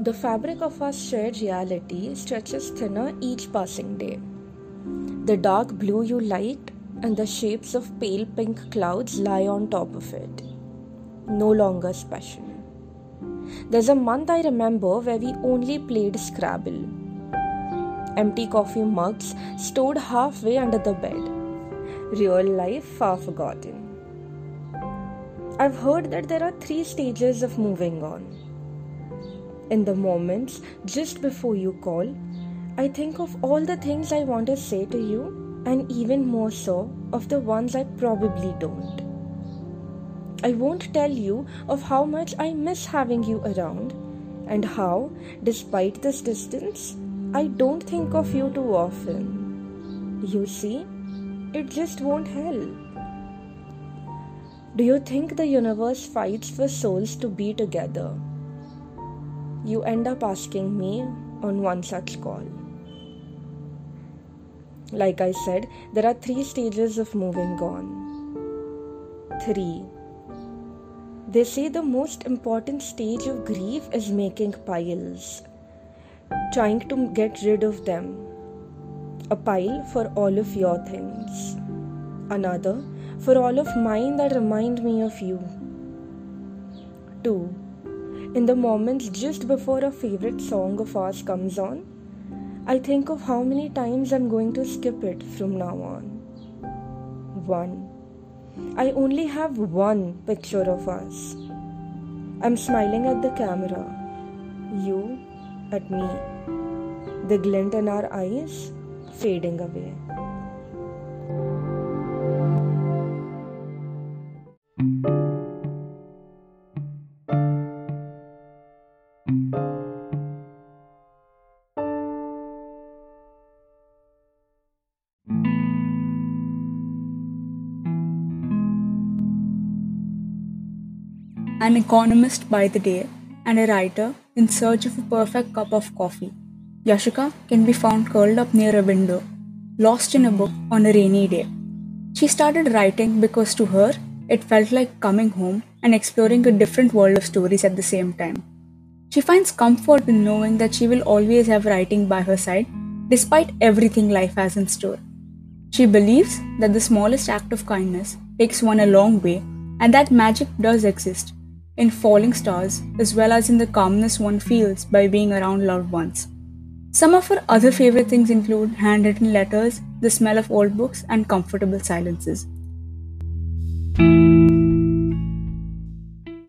The fabric of our shared reality stretches thinner each passing day. The dark blue you light and the shapes of pale pink clouds lie on top of it. No longer special. There's a month I remember where we only played Scrabble. Empty coffee mugs stored halfway under the bed. Real life far forgotten. I've heard that there are three stages of moving on in the moments just before you call, I think of all the things I want to say to you, and even more so of the ones I probably don't. I won't tell you of how much I miss having you around, and how, despite this distance, I don't think of you too often. You see, it just won't help. Do you think the universe fights for souls to be together? You end up asking me on one such call. Like I said, there are three stages of moving on. Three. They say the most important stage of grief is making piles, trying to get rid of them. A pile for all of your things, another for all of mine that remind me of you. Two in the moments just before a favorite song of ours comes on, I think of how many times I'm going to skip it from now on. One. I only have one picture of us. I'm smiling at the camera. You at me. The glint in our eyes fading away. An economist by the day, and a writer in search of a perfect cup of coffee. Yashika can be found curled up near a window, lost in a book on a rainy day. She started writing because to her, it felt like coming home and exploring a different world of stories at the same time. She finds comfort in knowing that she will always have writing by her side despite everything life has in store. She believes that the smallest act of kindness takes one a long way and that magic does exist in falling stars as well as in the calmness one feels by being around loved ones. Some of her other favorite things include handwritten letters, the smell of old books, and comfortable silences.